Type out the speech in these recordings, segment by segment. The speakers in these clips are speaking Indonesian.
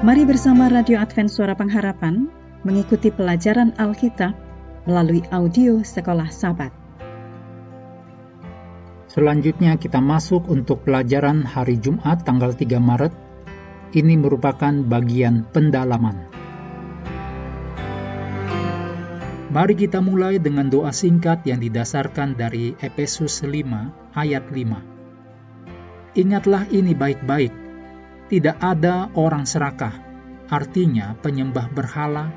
Mari bersama Radio Advent Suara Pengharapan mengikuti pelajaran Alkitab melalui audio Sekolah Sabat. Selanjutnya kita masuk untuk pelajaran hari Jumat tanggal 3 Maret. Ini merupakan bagian pendalaman. Mari kita mulai dengan doa singkat yang didasarkan dari Efesus 5 ayat 5. Ingatlah ini baik-baik, tidak ada orang serakah, artinya penyembah berhala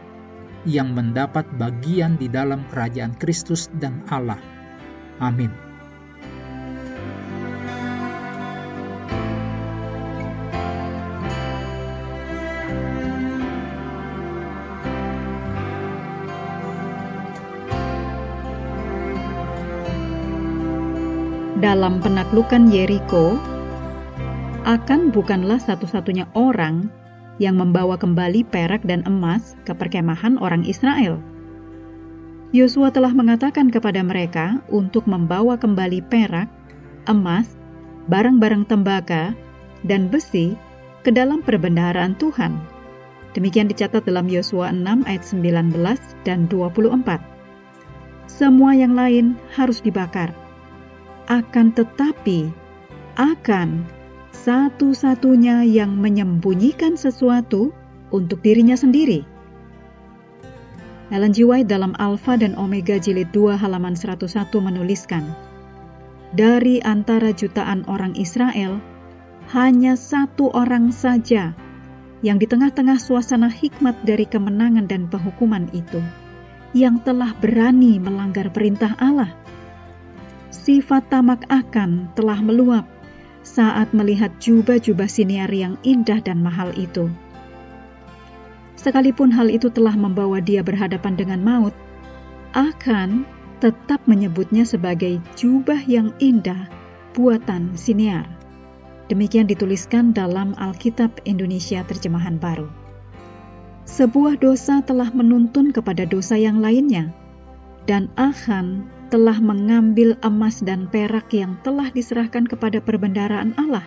yang mendapat bagian di dalam kerajaan Kristus dan Allah. Amin. Dalam penaklukan Yeriko, akan bukanlah satu-satunya orang yang membawa kembali perak dan emas ke perkemahan orang Israel. Yosua telah mengatakan kepada mereka untuk membawa kembali perak, emas, barang-barang tembaga, dan besi ke dalam perbendaharaan Tuhan. Demikian dicatat dalam Yosua 6 ayat 19 dan 24. Semua yang lain harus dibakar. Akan tetapi, akan satu-satunya yang menyembunyikan sesuatu untuk dirinya sendiri. Ellen G. White dalam Alpha dan Omega jilid 2 halaman 101 menuliskan, Dari antara jutaan orang Israel, hanya satu orang saja yang di tengah-tengah suasana hikmat dari kemenangan dan penghukuman itu, yang telah berani melanggar perintah Allah. Sifat tamak akan telah meluap saat melihat jubah-jubah siniar yang indah dan mahal itu. Sekalipun hal itu telah membawa dia berhadapan dengan maut, akan tetap menyebutnya sebagai jubah yang indah buatan siniar. Demikian dituliskan dalam Alkitab Indonesia Terjemahan Baru. Sebuah dosa telah menuntun kepada dosa yang lainnya, dan Akan telah mengambil emas dan perak yang telah diserahkan kepada perbendaraan Allah.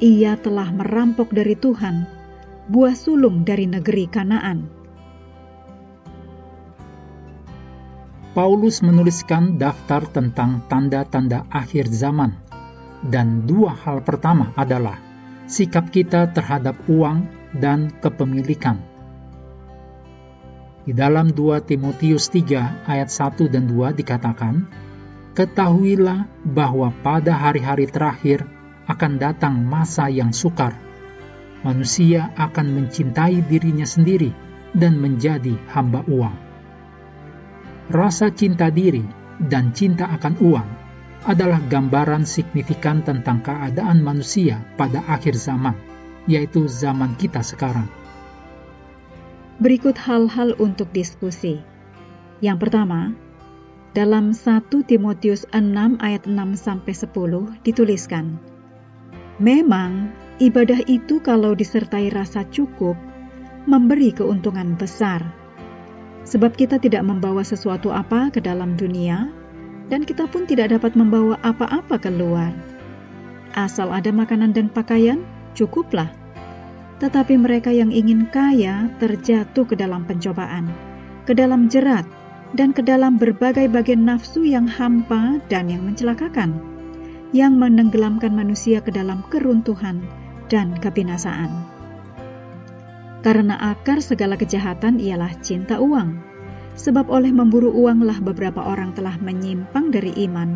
Ia telah merampok dari Tuhan buah sulung dari negeri Kanaan. Paulus menuliskan daftar tentang tanda-tanda akhir zaman, dan dua hal pertama adalah sikap kita terhadap uang dan kepemilikan. Di dalam 2 Timotius 3 ayat 1 dan 2 dikatakan, Ketahuilah bahwa pada hari-hari terakhir akan datang masa yang sukar. Manusia akan mencintai dirinya sendiri dan menjadi hamba uang. Rasa cinta diri dan cinta akan uang adalah gambaran signifikan tentang keadaan manusia pada akhir zaman, yaitu zaman kita sekarang. Berikut hal-hal untuk diskusi. Yang pertama, dalam 1 Timotius 6 ayat 6 sampai 10 dituliskan, Memang ibadah itu kalau disertai rasa cukup memberi keuntungan besar. Sebab kita tidak membawa sesuatu apa ke dalam dunia dan kita pun tidak dapat membawa apa-apa keluar. Asal ada makanan dan pakaian, cukuplah tetapi mereka yang ingin kaya terjatuh ke dalam pencobaan, ke dalam jerat, dan ke dalam berbagai-bagai nafsu yang hampa dan yang mencelakakan, yang menenggelamkan manusia ke dalam keruntuhan dan kebinasaan. Karena akar segala kejahatan ialah cinta uang, sebab oleh memburu uanglah beberapa orang telah menyimpang dari iman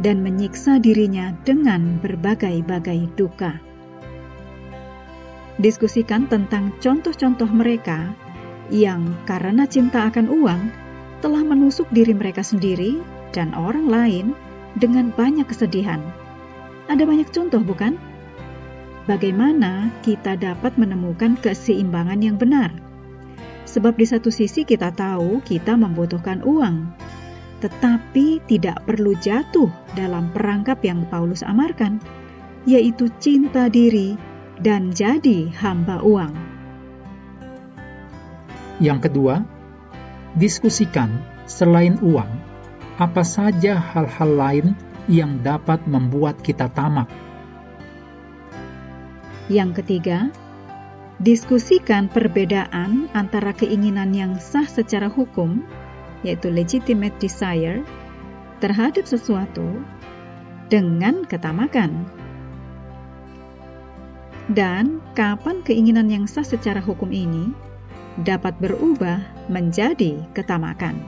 dan menyiksa dirinya dengan berbagai-bagai duka diskusikan tentang contoh-contoh mereka yang karena cinta akan uang telah menusuk diri mereka sendiri dan orang lain dengan banyak kesedihan. Ada banyak contoh, bukan? Bagaimana kita dapat menemukan keseimbangan yang benar? Sebab di satu sisi kita tahu kita membutuhkan uang, tetapi tidak perlu jatuh dalam perangkap yang Paulus amarkan, yaitu cinta diri dan jadi hamba uang. Yang kedua, diskusikan selain uang, apa saja hal-hal lain yang dapat membuat kita tamak. Yang ketiga, Diskusikan perbedaan antara keinginan yang sah secara hukum, yaitu legitimate desire, terhadap sesuatu dengan ketamakan. Dan kapan keinginan yang sah secara hukum ini dapat berubah menjadi ketamakan.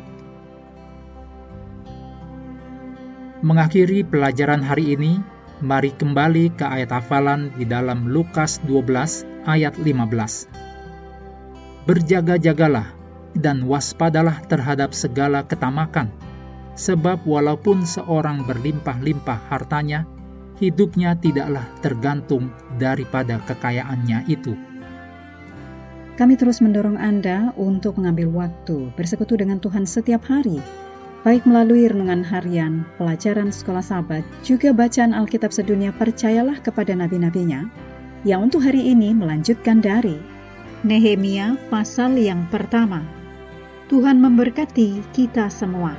Mengakhiri pelajaran hari ini, mari kembali ke ayat hafalan di dalam Lukas 12 ayat 15. Berjaga-jagalah dan waspadalah terhadap segala ketamakan, sebab walaupun seorang berlimpah-limpah hartanya, hidupnya tidaklah tergantung daripada kekayaannya itu. Kami terus mendorong Anda untuk mengambil waktu bersekutu dengan Tuhan setiap hari, baik melalui renungan harian, pelajaran sekolah sahabat, juga bacaan Alkitab sedunia percayalah kepada nabi-nabinya, yang untuk hari ini melanjutkan dari Nehemia pasal yang pertama. Tuhan memberkati kita semua.